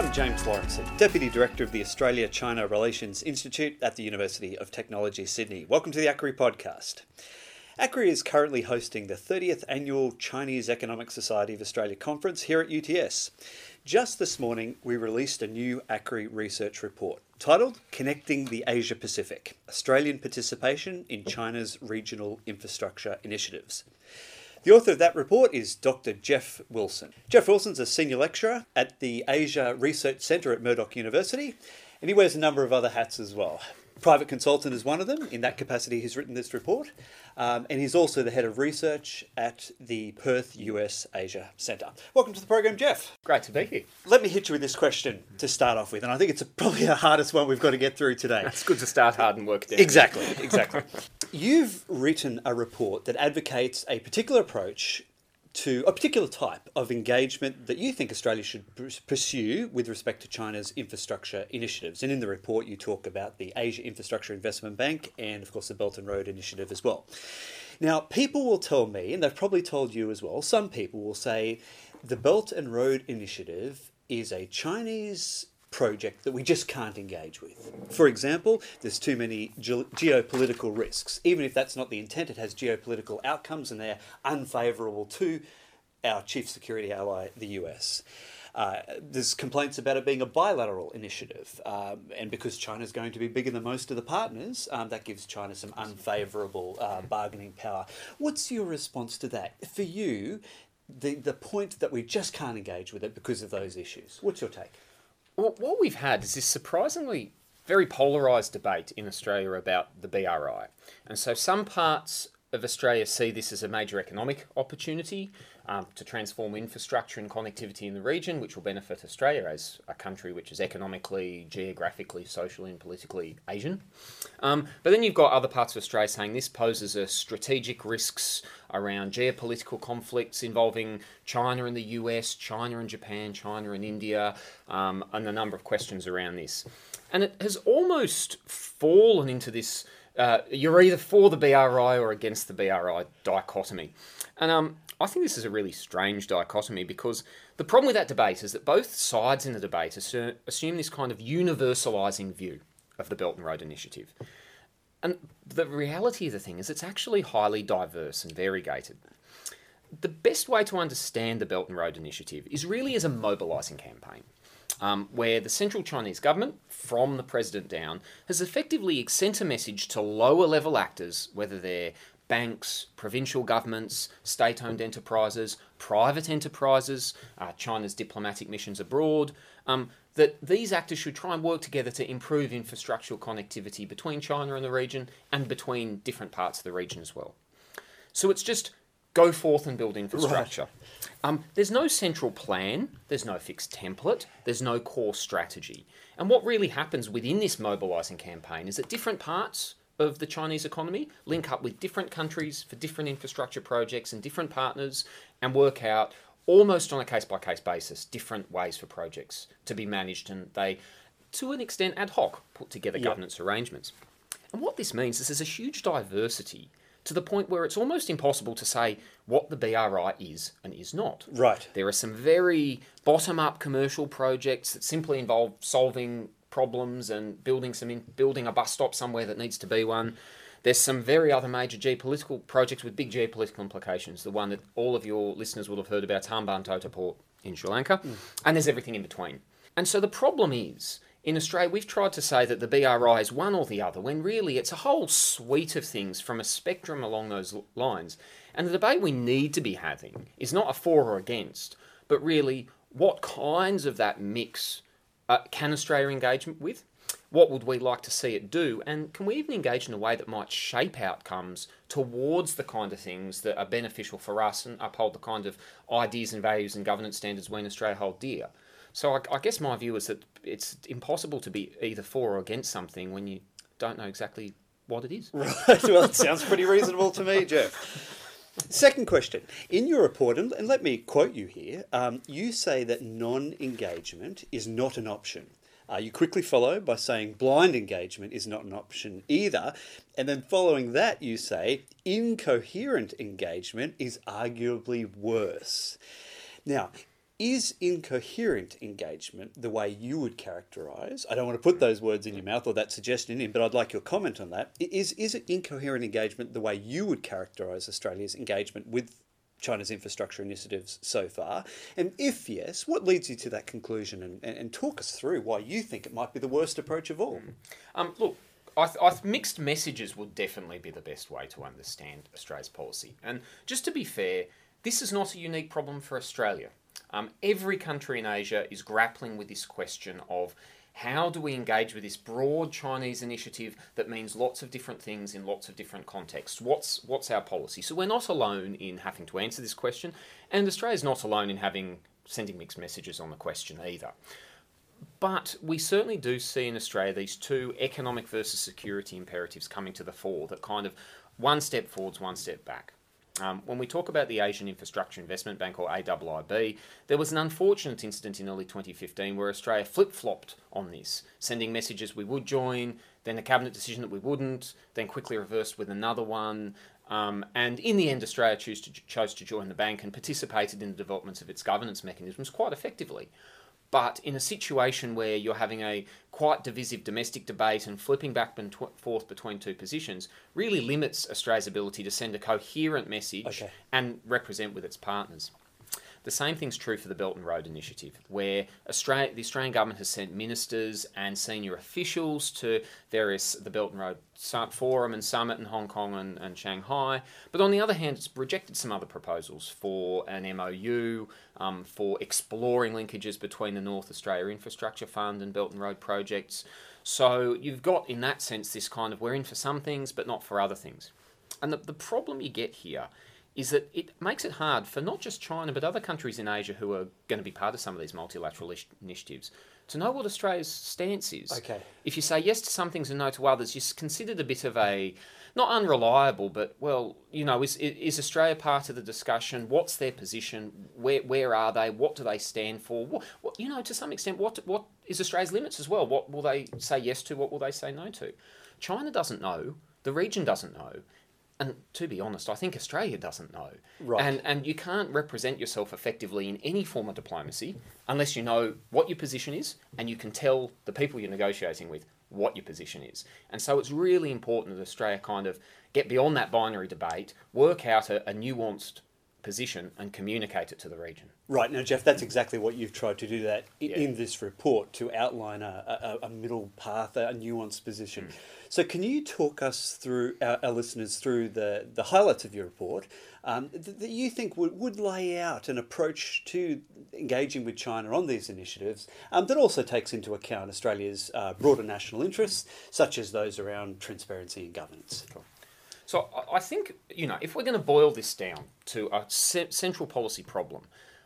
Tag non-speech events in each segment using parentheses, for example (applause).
I'm James Laurenceson, Deputy Director of the Australia China Relations Institute at the University of Technology, Sydney. Welcome to the ACRI podcast. ACRI is currently hosting the 30th Annual Chinese Economic Society of Australia Conference here at UTS. Just this morning, we released a new ACRI research report titled Connecting the Asia Pacific Australian Participation in China's Regional Infrastructure Initiatives. The author of that report is Dr. Jeff Wilson. Jeff Wilson's a senior lecturer at the Asia Research Centre at Murdoch University, and he wears a number of other hats as well. Private consultant is one of them. In that capacity, he's written this report. Um, and he's also the head of research at the Perth USAsia Centre. Welcome to the program, Jeff. Great to be here. Let me hit you with this question to start off with, and I think it's probably the hardest one we've got to get through today. It's good to start hard and work down. Exactly, exactly. (laughs) You've written a report that advocates a particular approach to a particular type of engagement that you think Australia should pursue with respect to China's infrastructure initiatives. And in the report, you talk about the Asia Infrastructure Investment Bank and, of course, the Belt and Road Initiative as well. Now, people will tell me, and they've probably told you as well, some people will say the Belt and Road Initiative is a Chinese project that we just can't engage with. For example, there's too many ge- geopolitical risks. Even if that's not the intent, it has geopolitical outcomes and they're unfavourable to our chief security ally, the US. Uh, there's complaints about it being a bilateral initiative, um, and because China's going to be bigger than most of the partners, um, that gives China some unfavourable uh, bargaining power. What's your response to that? For you, the, the point that we just can't engage with it because of those issues. What's your take? Well, what we've had is this surprisingly very polarised debate in Australia about the BRI. And so some parts of Australia see this as a major economic opportunity um, to transform infrastructure and connectivity in the region, which will benefit Australia as a country which is economically, geographically, socially, and politically Asian. Um, but then you've got other parts of Australia saying this poses a strategic risks around geopolitical conflicts involving China and the US, China and Japan, China and India, um, and a number of questions around this. And it has almost fallen into this uh, you're either for the BRI or against the BRI dichotomy. And um, I think this is a really strange dichotomy because the problem with that debate is that both sides in the debate assume this kind of universalising view of the Belt and Road Initiative. And the reality of the thing is it's actually highly diverse and variegated. The best way to understand the Belt and Road Initiative is really as a mobilising campaign um, where the central Chinese government, from the president down, has effectively sent a message to lower level actors, whether they're banks, provincial governments, state owned enterprises, private enterprises, uh, China's diplomatic missions abroad, um, that these actors should try and work together to improve infrastructural connectivity between China and the region and between different parts of the region as well. So it's just go forth and build infrastructure. Right. Um, there's no central plan, there's no fixed template, there's no core strategy. And what really happens within this mobilising campaign is that different parts of the Chinese economy link up with different countries for different infrastructure projects and different partners and work out almost on a case by case basis different ways for projects to be managed and they to an extent ad hoc put together yep. governance arrangements. And what this means is there's a huge diversity to the point where it's almost impossible to say what the BRI is and is not. Right. There are some very bottom up commercial projects that simply involve solving problems and building some in, building a bus stop somewhere that needs to be one. There's some very other major geopolitical projects with big geopolitical implications. The one that all of your listeners will have heard about, Hambantota Port in Sri Lanka, mm. and there's everything in between. And so the problem is in Australia, we've tried to say that the BRI is one or the other, when really it's a whole suite of things from a spectrum along those lines. And the debate we need to be having is not a for or against, but really what kinds of that mix uh, can Australia engage with? What would we like to see it do? And can we even engage in a way that might shape outcomes towards the kind of things that are beneficial for us and uphold the kind of ideas and values and governance standards we in Australia hold dear? So I, I, guess my view is that it's impossible to be either for or against something when you don't know exactly what it is. Right. (laughs) Well, it sounds pretty reasonable to me, Jeff. Second question. In your report, and let me quote you here, um, you say that non engagement is not an option. Uh, you quickly follow by saying blind engagement is not an option either. And then following that, you say incoherent engagement is arguably worse. Now, is incoherent engagement the way you would characterise? I don't want to put those words in your mouth or that suggestion in, but I'd like your comment on that. Is is it incoherent engagement the way you would characterise Australia's engagement with China's infrastructure initiatives so far? And if yes, what leads you to that conclusion? And, and, and talk us through why you think it might be the worst approach of all. Um, look, I, th- I th- mixed messages would definitely be the best way to understand Australia's policy. And just to be fair, this is not a unique problem for Australia. Um, every country in Asia is grappling with this question of how do we engage with this broad Chinese initiative that means lots of different things in lots of different contexts? What's what's our policy? So we're not alone in having to answer this question, and Australia's not alone in having sending mixed messages on the question either. But we certainly do see in Australia these two economic versus security imperatives coming to the fore that kind of one step forwards, one step back. Um, when we talk about the Asian Infrastructure Investment Bank or AIIB, there was an unfortunate incident in early 2015 where Australia flip flopped on this, sending messages we would join, then a cabinet decision that we wouldn't, then quickly reversed with another one. Um, and in the end, Australia to, chose to join the bank and participated in the developments of its governance mechanisms quite effectively. But in a situation where you're having a quite divisive domestic debate and flipping back and forth between two positions really limits Australia's ability to send a coherent message okay. and represent with its partners. The same thing's true for the Belt and Road Initiative, where Australia, the Australian government has sent ministers and senior officials to various the Belt and Road Forum and Summit in Hong Kong and, and Shanghai. But on the other hand, it's rejected some other proposals for an MOU, um, for exploring linkages between the North Australia Infrastructure Fund and Belt and Road projects. So you've got, in that sense, this kind of we're in for some things, but not for other things. And the, the problem you get here is that it makes it hard for not just China but other countries in Asia who are going to be part of some of these multilateral initiatives to know what Australia's stance is. Okay. If you say yes to some things and no to others, you're considered a bit of a not unreliable, but well, you know, is is Australia part of the discussion? What's their position? Where where are they? What do they stand for? What, what you know, to some extent, what what is Australia's limits as well? What will they say yes to? What will they say no to? China doesn't know. The region doesn't know and to be honest, I think Australia doesn't know. Right. And and you can't represent yourself effectively in any form of diplomacy unless you know what your position is and you can tell the people you're negotiating with what your position is. And so it's really important that Australia kind of get beyond that binary debate, work out a, a nuanced position and communicate it to the region. Right now, Jeff, that's exactly what you've tried to do that in, yeah. in this report to outline a, a, a, middle path, a nuanced position. Mm. So, can you talk us through our, our, listeners through the, the highlights of your report um, that, you think would, would lay out an approach to engaging with China on these initiatives um, that also takes into account Australia's uh, broader national interests, such as those around transparency and governance? Cool. So I think, you know, if we're going to boil this down to a central policy problem,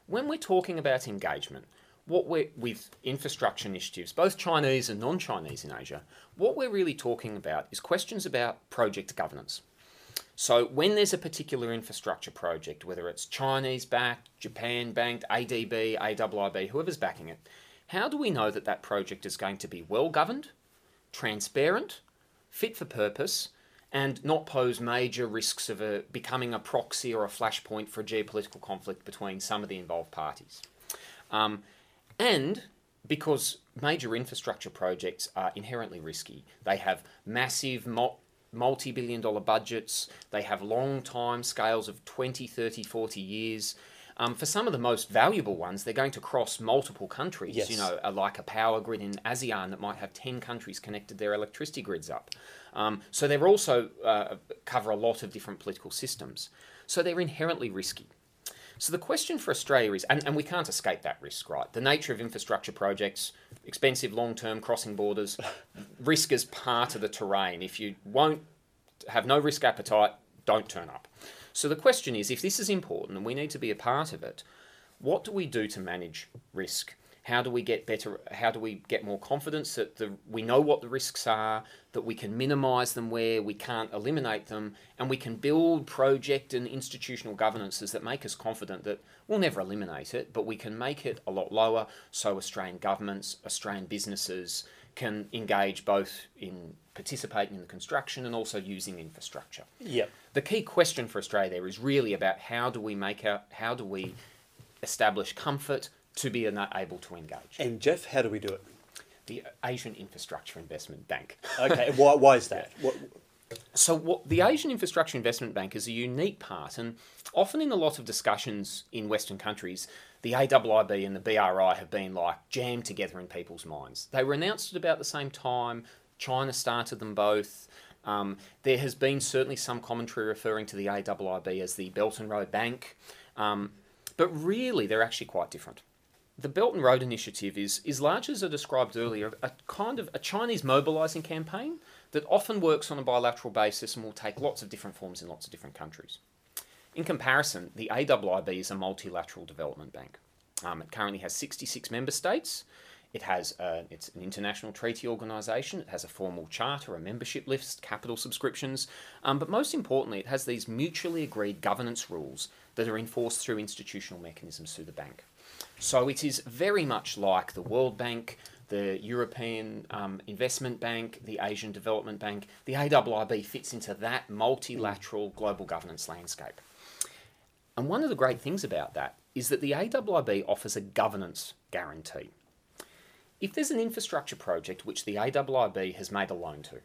when we're talking about engagement, what we're with infrastructure initiatives, both Chinese and non-Chinese in Asia, what we're really talking about is questions about project governance. So when there's a particular infrastructure project, whether it's Chinese backed, Japan backed, ADB, AIIB, whoever's backing it, how do we know that that project is going to be well governed, transparent, fit for purpose, and not pose major risks of a, becoming a proxy or a flashpoint for a geopolitical conflict between some of the involved parties. Um, and because major infrastructure projects are inherently risky, they have massive multi billion dollar budgets, they have long time scales of 20, 30, 40 years. Um, for some of the most valuable ones, they're going to cross multiple countries. Yes. You know, like a power grid in ASEAN that might have 10 countries connected their electricity grids up. Um, so they also uh, cover a lot of different political systems. So they're inherently risky. So the question for Australia is, and, and we can't escape that risk, right? The nature of infrastructure projects, expensive, long-term, crossing borders, (laughs) risk is part of the terrain. If you won't have no risk appetite, don't turn up. So the question is, if this is important and we need to be a part of it, what do we do to manage risk? How do we get better? How do we get more confidence that the, we know what the risks are, that we can minimise them where we can't eliminate them, and we can build project and institutional governances that make us confident that we'll never eliminate it, but we can make it a lot lower so Australian governments, Australian businesses can engage both in participating in the construction and also using infrastructure. Yep. The key question for Australia there is really about how do we make our, how do we establish comfort, to be able to engage. And Jeff, how do we do it? The Asian Infrastructure Investment Bank. (laughs) Okay, why, why is that? What, So, what the Asian Infrastructure Investment Bank is a unique part, and often in a lot of discussions in Western countries, the AIIB and the BRI have been like jammed together in people's minds. They were announced at about the same time. China started them both. Um, there has been certainly some commentary referring to the AIIB as the Belt and Road Bank, um, but really they're actually quite different. The Belt and Road Initiative is, is largely, as I described earlier, a kind of a Chinese mobilising campaign that often works on a bilateral basis and will take lots of different forms in lots of different countries. In comparison, the AIIB is a multilateral development bank. Um, it currently has 66 member states. It has a, it's an international treaty organisation. It has a formal charter, a membership list, capital subscriptions, um, but most importantly, it has these mutually agreed governance rules that are enforced through institutional mechanisms through the bank. So it is very much like the World Bank, the European um, Investment Bank, the Asian Development Bank. The AIIB fits into that multilateral global governance landscape. And one of the great things about that is that the AIIB offers a governance guarantee. If there's an infrastructure project which the AIIB has made a loan to,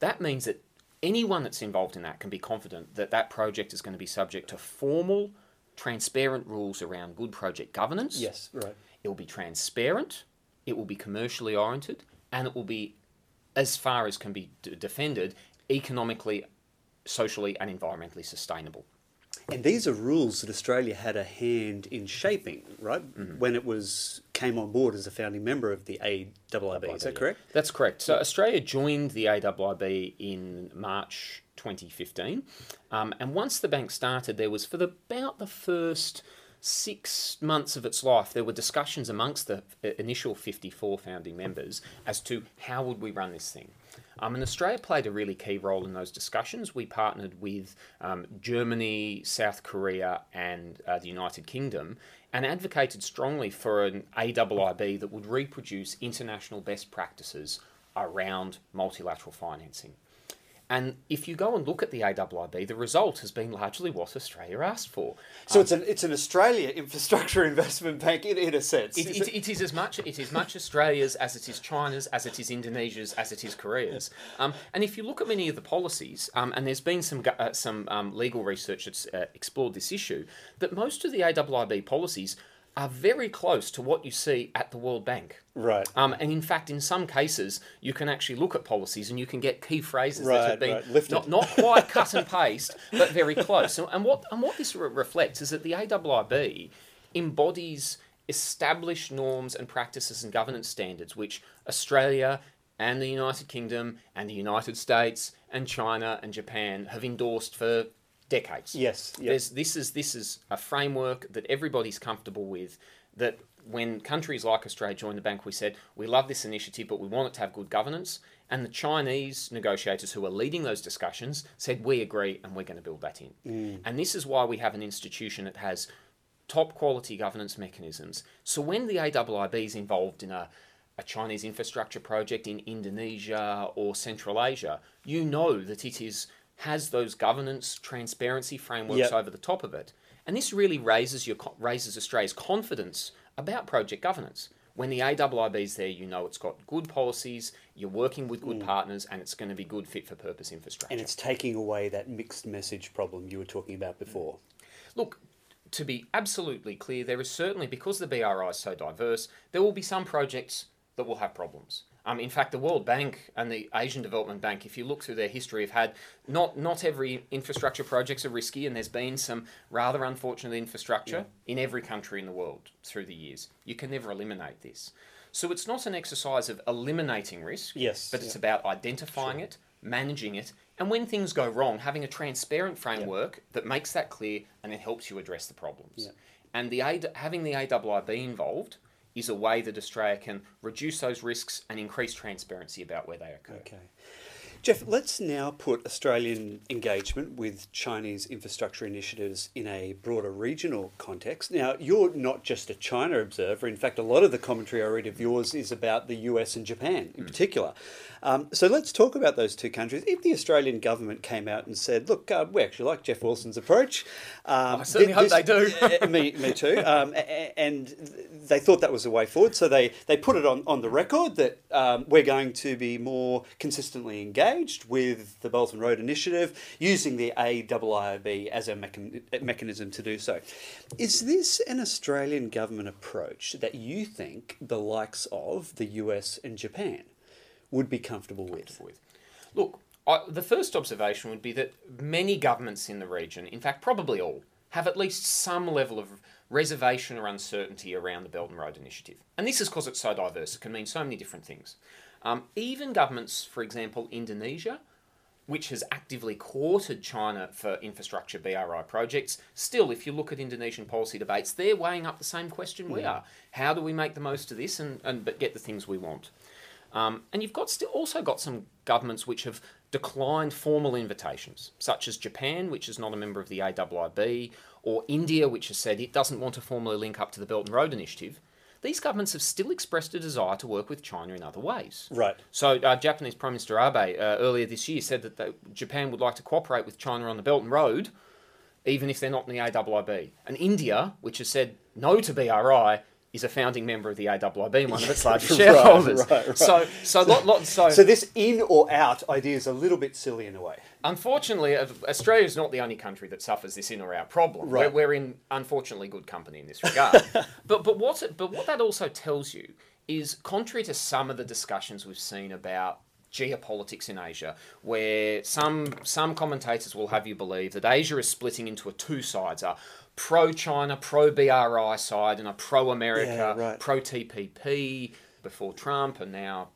that means that anyone that's involved in that can be confident that that project is going to be subject to formal, transparent rules around good project governance. yes, right. It will be transparent, it will be commercially oriented, and it will be, as far as can be d- defended, economically, socially, and environmentally sustainable. And these are rules that Australia had a hand in shaping, right? Mm-hmm. When it was came on board as a founding member of the AIIB. Is that correct? That's correct. So Australia joined the AIIB in March 2015, um, and once the bank started, there was for the, about the first six months of its life, there were discussions amongst the initial 54 founding members as to how would we run this thing. Um, and Australia played a really key role in those discussions. We partnered with um, Germany, South Korea, and uh, the United Kingdom, and advocated strongly for an AIIB that would reproduce international best practices around multilateral financing. And if you go and look at the AIIB, the result has been largely what Australia asked for. So it's an it's an Australia infrastructure (laughs) investment bank in, in a sense. It, Is it, it is as much it is much Australia's as it is China's, as it is Indonesia's, as it is Korea's. Um, and if you look at many of the policies, um, and there's been some uh, some um, legal research that's uh, explored this issue, that most of the AIIB policies are very close to what you see at the World Bank. Right. Um, and in fact, in some cases, you can actually look at policies and you can get key phrases that Right, have been right, lifted. not, not quite cut and paste, (laughs) but very close. And, and what and what this re- reflects is that the AIIB embodies established norms and practices and governance standards which Australia and the United Kingdom and the United States and China and Japan have endorsed for decades. Yes, yep. This is this is a framework that everybody's comfortable with. That when countries like Australia joined the bank, we said we love this initiative, but we want it to have good governance. And the Chinese negotiators who are leading those discussions said we agree, and we're going to build that in. Mm. And this is why we have an institution that has top quality governance mechanisms. So when the AIIB is involved in a a Chinese infrastructure project in Indonesia or Central Asia, you know that it is has those governance transparency frameworks Yep. over the top of it, and this really raises your raises Australia's confidence about project governance. When the AIIB is there, you know it's got good policies, you're working with good mm. partners, and it's going to be good fit for purpose infrastructure. and it's taking away that mixed message problem you were talking about before. Mm. Look, to be absolutely clear, there is certainly, because the BRI is so diverse, there will be some projects that will have problems. Um, in fact, the World Bank and the Asian Development Bank, if you look through their history, have had not not every infrastructure projects are risky, and there's been some rather unfortunate infrastructure in every country in the world through the years. You can never eliminate this. So it's not an exercise of eliminating risk, Yes, but it's about identifying it, managing it, and when things go wrong, having a transparent framework that makes that clear and it helps you address the problems. Yeah. And the A, having the AIIB involved is a way that Australia can reduce those risks and increase transparency about where they occur. Okay. Jeff, let's now put Australian engagement with Chinese infrastructure initiatives in a broader regional context. Now, you're not just a China observer. In fact, a lot of the commentary I read of yours is about the US and Japan in mm. particular. Um, so let's talk about those two countries. If the Australian government came out and said, look, uh, we actually like Jeff Wilson's approach. Um, I certainly this, hope they do. (laughs) me, me too. Um, and they thought that was the way forward. So they, they put it on, on the record that um, we're going to be more consistently engaged with the Belt and Road Initiative using the AIIB as a mechan- mechanism to do so. Is this an Australian government approach that you think the likes of the US and Japan would be comfortable with? with. Look, I, the first observation would be that many governments in the region, in fact, probably all, have at least some level of reservation or uncertainty around the Belt and Road Initiative. And this is because it's so diverse, it can mean so many different things. Um, even governments, for example, Indonesia, which has actively courted China for infrastructure BRI projects, still, if you look at Indonesian policy debates, they're weighing up the same question we are. How do we make the most of this and, and but get the things we want? Um, and you've got still also got some governments which have declined formal invitations, such as Japan, which is not a member of the AIIB, or India, which has said it doesn't want to formally link up to the Belt and Road Initiative. These governments have still expressed a desire to work with China in other ways. Right. So, uh, Japanese Prime Minister Abe uh, earlier this year said that they, Japan would like to cooperate with China on the Belt and Road, even if they're not in the AIIB. And India, which has said no to BRI, is a founding member of the AIIB, one of its largest (laughs) shareholders. right, right. So, so, lot, lot, so, so this in or out idea is a little bit silly in a way. Unfortunately, uh, Australia is not the only country that suffers this in or out problem. Right. We're, we're in unfortunately good company in this regard. (laughs) but but what but what that also tells you is contrary to some of the discussions we've seen about geopolitics in Asia, where some some commentators will have you believe that Asia is splitting into a two sides: a pro China, pro BRI side, and a pro America, yeah, right. pro TPP before Trump, and now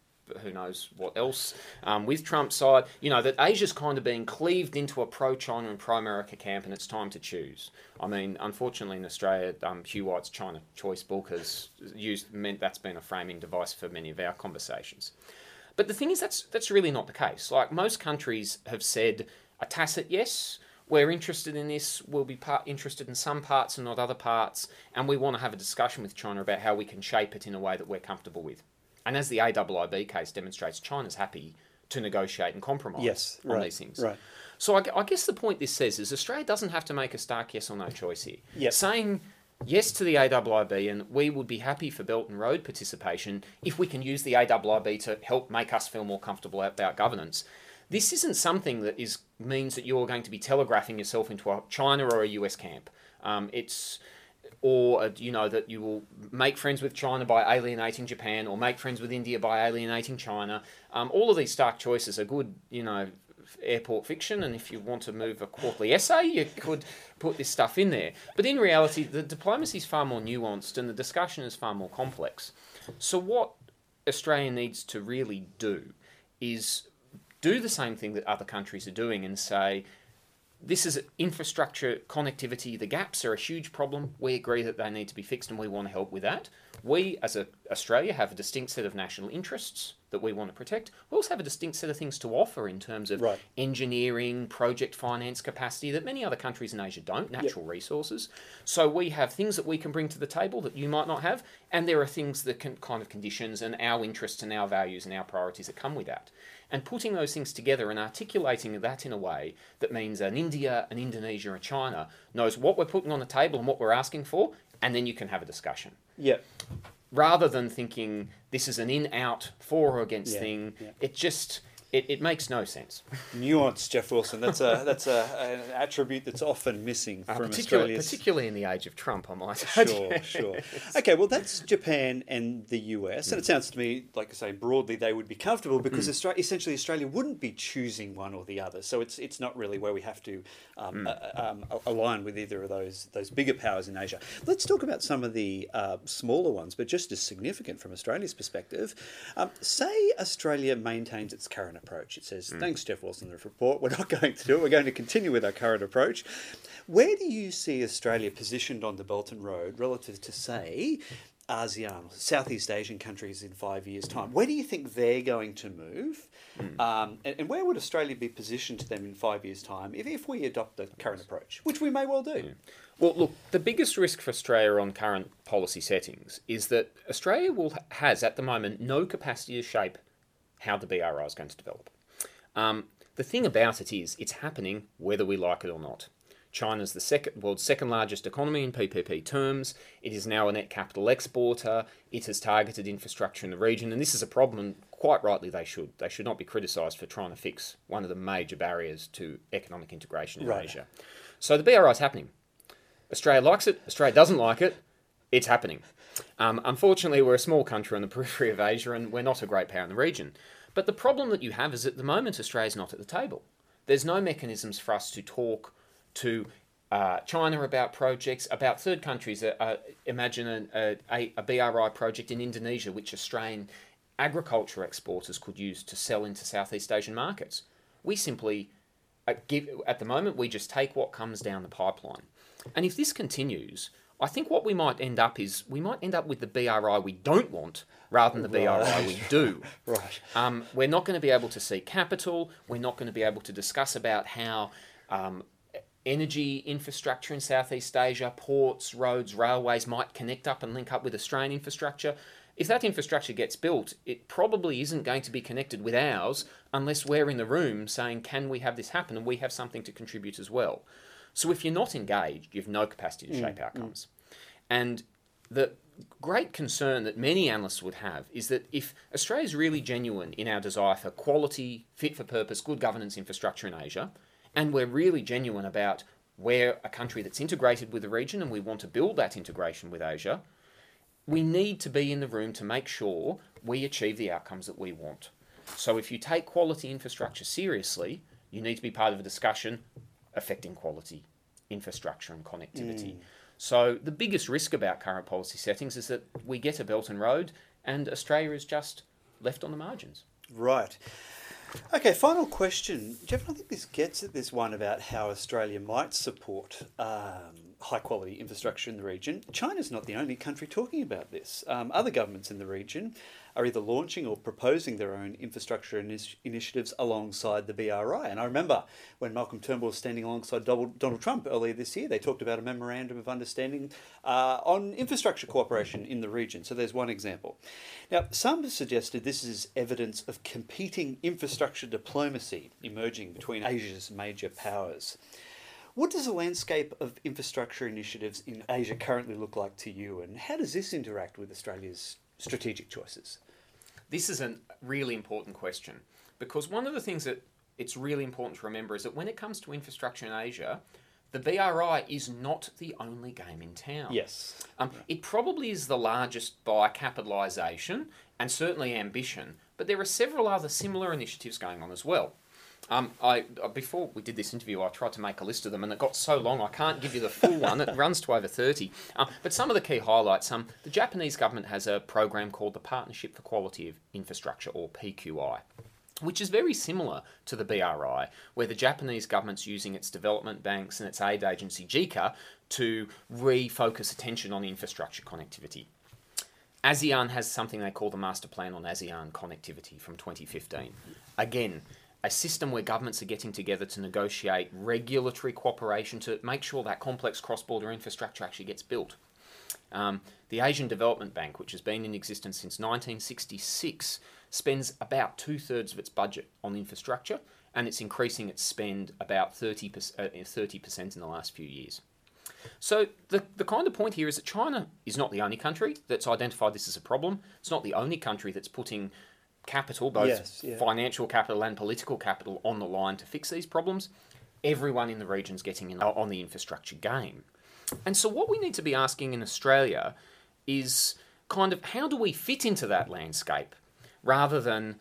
who knows what else um, with Trump's side. You know that Asia's kind of being cleaved into a pro China and pro America camp, and it's time to choose. I mean, unfortunately, in Australia, um, Hugh White's China Choice book has used meant that's been a framing device for many of our conversations. But the thing is, that's that's really not the case. Like most countries have said a tacit yes we're interested in this, we'll be part, interested in some parts and not other parts, and we want to have a discussion with China about how we can shape it in a way that we're comfortable with. And as the AIIB case demonstrates, China's happy to negotiate and compromise yes, on right, these things. Right. So I, I, guess the point this says is Australia doesn't have to make a stark yes or no choice here. Yep. Saying yes to the AIIB and we would be happy for Belt and Road participation if we can use the AIIB to help make us feel more comfortable about governance this isn't something that is means that you're going to be telegraphing yourself into a China or a US camp. Um, it's or uh, you know that you will make friends with China by alienating Japan, or make friends with India by alienating China. Um, all of these stark choices are good, you know, airport fiction. And if you want to move a quarterly essay, you could put this stuff in there. But in reality, the diplomacy is far more nuanced, and the discussion is far more complex. So what Australia needs to really do is do the same thing that other countries are doing and say, this is infrastructure connectivity. The gaps are a huge problem. We agree that they need to be fixed and we want to help with that. We, as a, Australia, have a distinct set of national interests that we want to protect. We also have a distinct set of things to offer in terms of right. engineering, project finance capacity that many other countries in Asia don't, natural yep. resources. So we have things that we can bring to the table that you might not have, and there are things that can kind of conditions and our interests and our values and our priorities that come with that and putting those things together and articulating that in a way that means an India, an Indonesia, and China knows what we're putting on the table and what we're asking for, and then you can have a discussion. Yeah. Rather than thinking this is an in out for or against yeah. thing, yeah. it just it, it makes no sense. Nuance, Jeff Wilson. That's a that's a, an attribute that's often missing uh, from particularly, Particularly in the age of Trump, I might add. Sure, sure. (laughs) Okay, well, that's Japan and the US, mm. and it sounds to me like I say broadly they would be comfortable because mm. Australia, essentially Australia wouldn't be choosing one or the other. So it's it's not really where we have to um, mm. uh, um, align with either of those those bigger powers in Asia. Let's talk about some of the uh, smaller ones, but just as significant from Australia's perspective. Um, say Australia maintains its current approach. It says, mm. thanks, Jeff Wilson, the report. We're not (laughs) going to do it. We're going to continue with our current approach. Where do you see Australia positioned on the Belt and Road relative to, say, ASEAN, Southeast Asian countries in five years' time? Where do you think they're going to move? Um, and, and where would Australia be positioned to them in five years' time if, if we adopt the current approach, which we may well do? Well, look, the biggest risk for Australia on current policy settings is that Australia will has at the moment no capacity to shape how the BRI is going to develop. Um, the thing about it is, it's happening whether we like it or not. China's the second world's second largest economy in PPP terms. It is now a net capital exporter. It has targeted infrastructure in the region, and this is a problem. And quite rightly, they should. They should not be criticised for trying to fix one of the major barriers to economic integration in Right. Asia. So the BRI is happening. Australia likes it. Australia doesn't like it. It's happening. Um, unfortunately, we're a small country on the (laughs) periphery of Asia, and we're not a great power in the region. But the problem that you have is at the moment Australia's not at the table. There's no mechanisms for us to talk to uh, China about projects, about third countries. Uh, uh, imagine a, a, a BRI project in Indonesia, which Australian agriculture exporters could use to sell into Southeast Asian markets. We simply uh, give, at the moment, we just take what comes down the pipeline. And if this continues, I think what we might end up is we might end up with the BRI we don't want rather than the BRI we do. (laughs) Right. Um, we're not going to be able to see capital. We're not going to be able to discuss about how um, energy infrastructure in Southeast Asia, ports, roads, railways might connect up and link up with Australian infrastructure. If that infrastructure gets built, it probably isn't going to be connected with ours unless we're in the room saying, can we have this happen? And we have something to contribute as well. So if you're not engaged, you have no capacity to shape mm, mm. outcomes. And the great concern that many analysts would have is that if Australia is really genuine in our desire for quality, fit for purpose, good governance infrastructure in Asia, and we're really genuine about we're a country that's integrated with the region and we want to build that integration with Asia, we need to be in the room to make sure we achieve the outcomes that we want. So if you take quality infrastructure seriously, you need to be part of a discussion affecting quality infrastructure and connectivity. So the biggest risk about current policy settings is that we get a Belt and Road and Australia is just left on the margins. Right. Okay, final question. Jeff, I think this gets at this one about how Australia might support um, high quality infrastructure in the region. China's not the only country talking about this. Um, other governments in the region are either launching or proposing their own infrastructure initi- initiatives alongside the BRI. And I remember when Malcolm Turnbull was standing alongside Donald Trump earlier this year, they talked about a memorandum of understanding uh, on infrastructure cooperation in the region. So there's one example. Now, some have suggested this is evidence of competing infrastructure diplomacy emerging between Asia's major powers. What does the landscape of infrastructure initiatives in Asia currently look like to you, and how does this interact with Australia's strategic choices? This is a really important question because one of the things that it's really important to remember is that when it comes to infrastructure in Asia, the BRI is not the only game in town. Yes. Um, it probably is the largest by capitalisation and certainly ambition, but there are several other similar initiatives going on as well. Um, I uh, before we did this interview, I tried to make a list of them, and it got so long I can't give you the full one. It runs to over thirty. Um, but some of the key highlights: um, the Japanese government has a program called the Partnership for Quality of Infrastructure, or PQI which is very similar to the BRI, where the Japanese government's using its development banks and its aid agency JICA to refocus attention on infrastructure connectivity. ASEAN has something they call the Master Plan on ASEAN Connectivity from 2015. Again, a system where governments are getting together to negotiate regulatory cooperation to make sure that complex cross border infrastructure actually gets built. Um, the Asian Development Bank, which has been in existence since 1966, spends about two thirds of its budget on infrastructure, and it's increasing its spend about 30 percent in the last few years. So the the kind of point here is that China is not the only country that's identified this as a problem. It's not the only country that's putting capital, both Yes, yeah. financial capital and political capital, on the line to fix these problems. Everyone in the region's getting in on the infrastructure game. And so, what we need to be asking in Australia is kind of how do we fit into that landscape rather than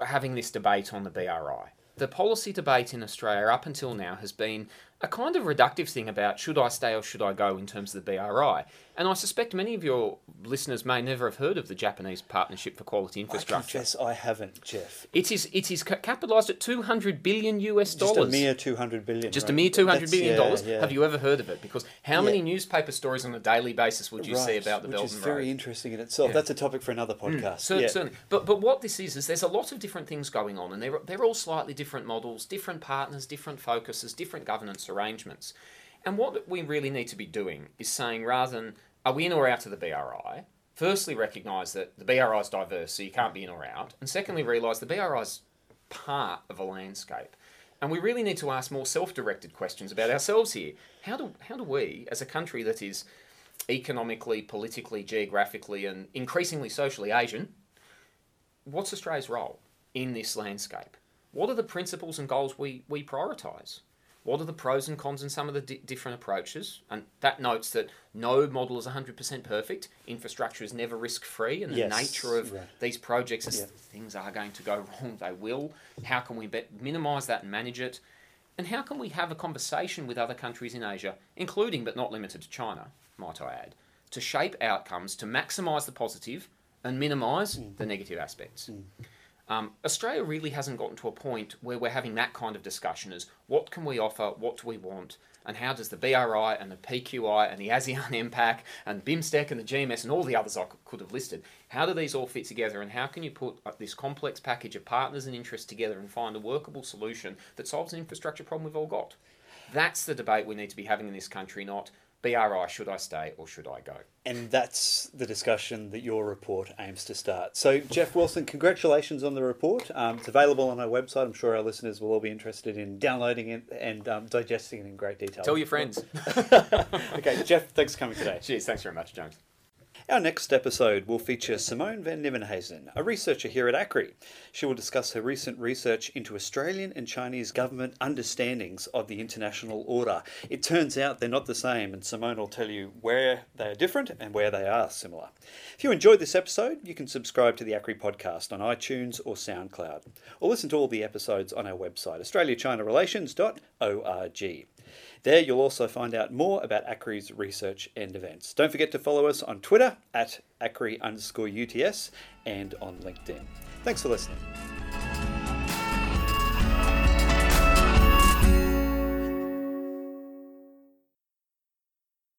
having this debate on the BRI? The policy debate in Australia up until now has been a kind of reductive thing about should I stay or should I go in terms of the BRI. And I suspect many of your listeners may never have heard of the Japanese Partnership for Quality I Infrastructure. confess I haven't, Jeff. It is it is capitalised at 200 billion US dollars. Just a mere two hundred billion. Just right? a mere two hundred billion yeah, dollars. yeah. Have you ever heard of it? Because how Yeah. many newspaper stories on a daily basis would you see about the which Belt is very Road? interesting in itself. That's a topic for another hmm, podcast. Cer- yeah. Certainly, but but what this is is there's a lot of different things going on, and they're they're all slightly different models, different partners, different focuses, different governance arrangements. And what we really need to be doing is saying rather than are we in or out of the BRI, firstly recognise that the BRI is diverse, so you can't be in or out, and secondly realise the BRI is part of a landscape. And we really need to ask more self-directed questions about ourselves here. How do how do we, as a country that is economically, politically, geographically, and increasingly socially Asian, what's Australia's role in this landscape? What are the principles and goals we, we prioritise? What are the pros and cons in some of the di- different approaches? And that notes that no model is 100% perfect. Infrastructure is never risk free, and the Yes, nature of these projects is Yeah. things are going to go (laughs) wrong, they will. How can we be- minimise that and manage it? And how can we have a conversation with other countries in Asia, including but not limited to China, might I add, to shape outcomes to maximise the positive and minimise mm. the negative aspects? Mm. Um, Australia really hasn't gotten to a point where we're having that kind of discussion as what can we offer, what do we want, and how does the BRI and the PQI and the ASEAN MPAC and BIMSTEC and the GMS and all the others I could have listed, how do these all fit together and how can you put uh, this complex package of partners and interests together and find a workable solution that solves an infrastructure problem we've all got? That's the debate we need to be having in this country, not BRI, should I stay or should I go? And that's the discussion that your report aims to start. So, Jeff Wilson, congratulations on the report. Um, it's available on our website. I'm sure our listeners will all be interested in downloading it and um, digesting it in great detail. Tell your friends. (laughs) okay, Jeff, thanks for coming today. Cheers, thanks very much, James. Our next episode will feature Simone van Nieuwenhuizen, a researcher here at ACRI. She will discuss her recent research into Australian and Chinese government understandings of the international order. It turns out they're not the same, and Simone will tell you where they are different and where they are similar. If you enjoyed this episode, you can subscribe to the ACRI podcast on iTunes or SoundCloud, or listen to all the episodes on our website, australiachinarelations.org. There you'll also find out more about ACRI's research and events. Don't forget to follow us on Twitter at ACRI underscore UTS and on LinkedIn. Thanks for listening.